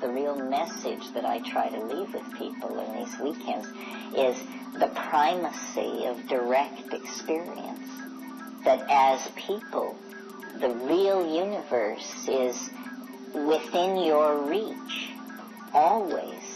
the real message that I try to leave with people in these weekends is the primacy of direct experience. That as people, the real universe is within your reach, always.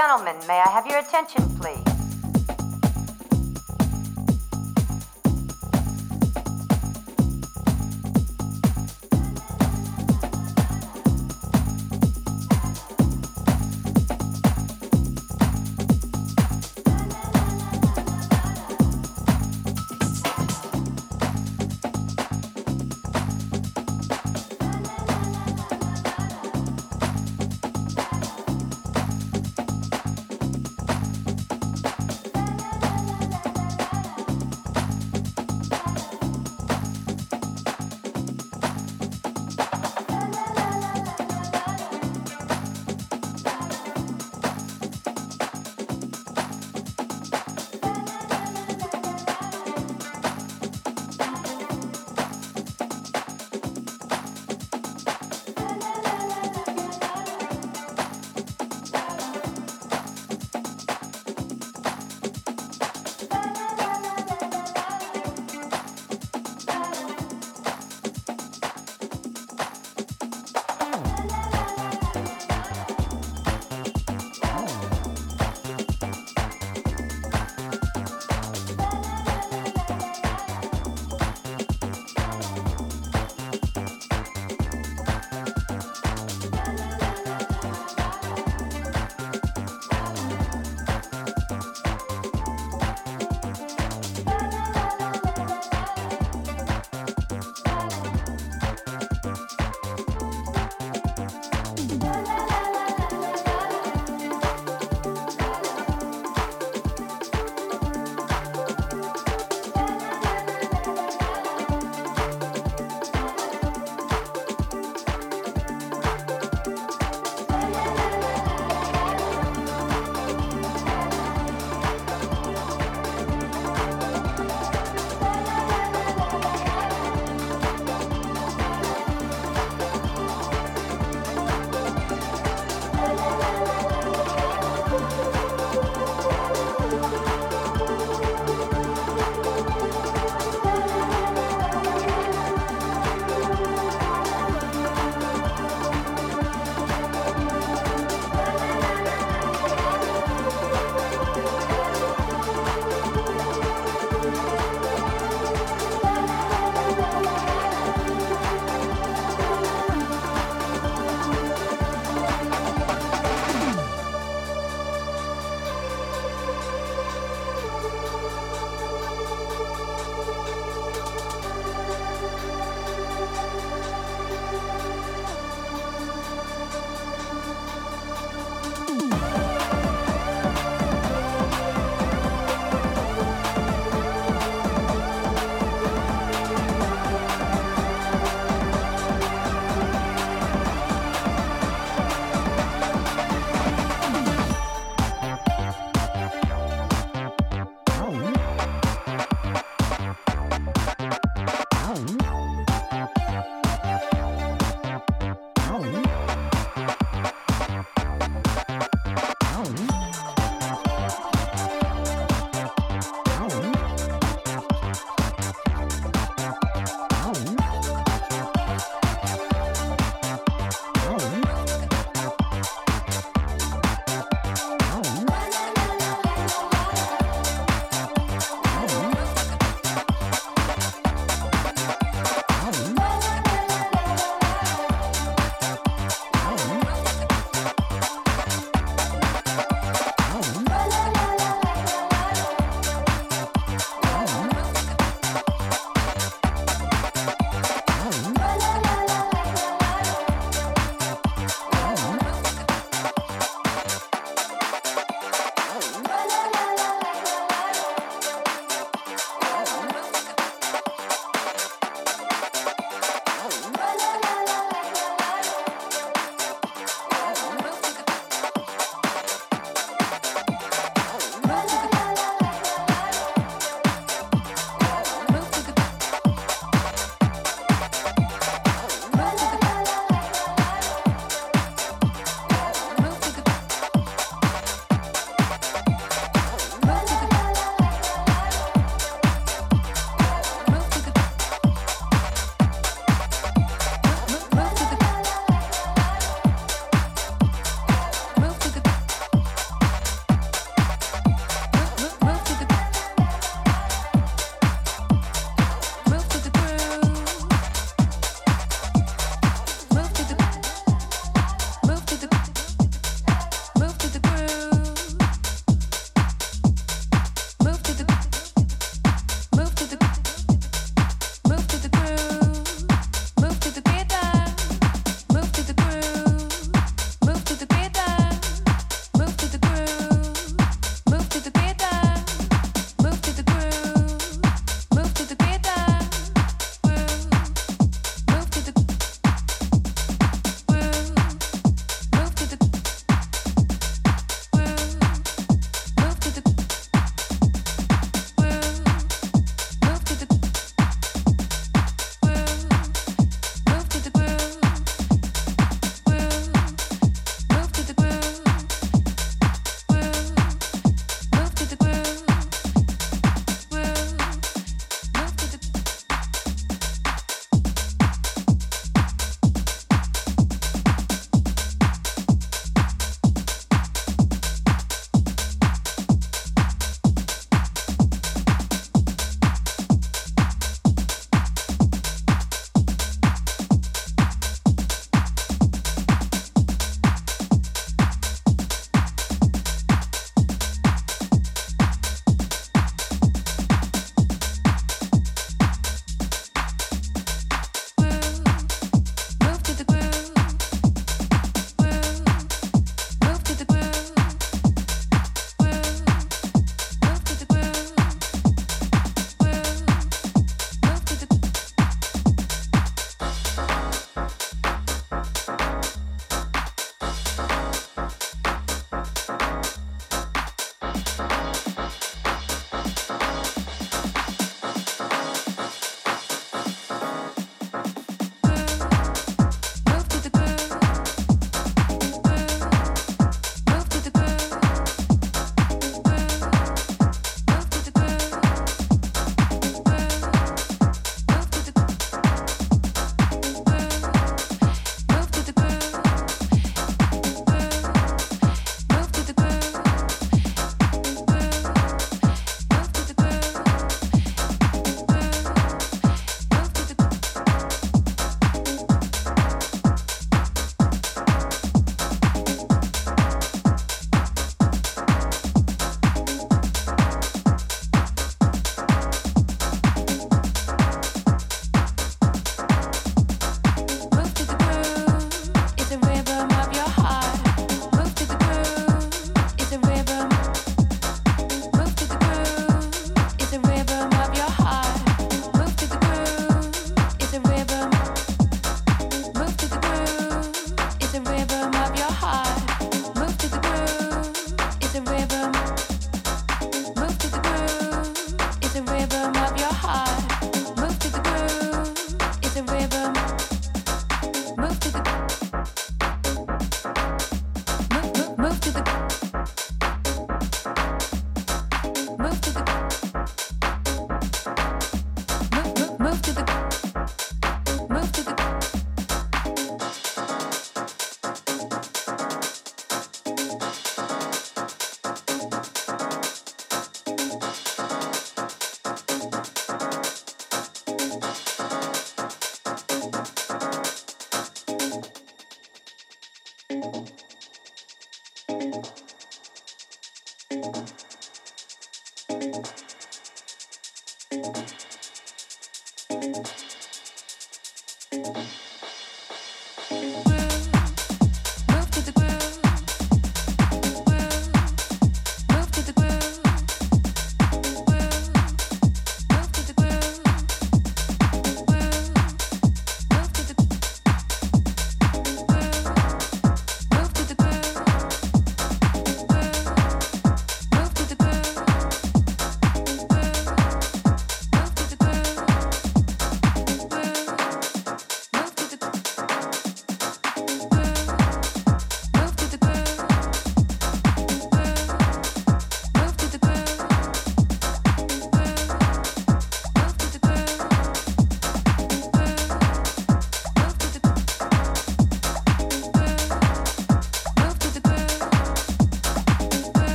Gentlemen, may I have your attention, please?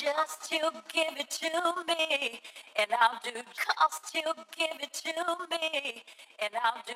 Just to give it to me, and I'll do just to give it to me, and I'll do.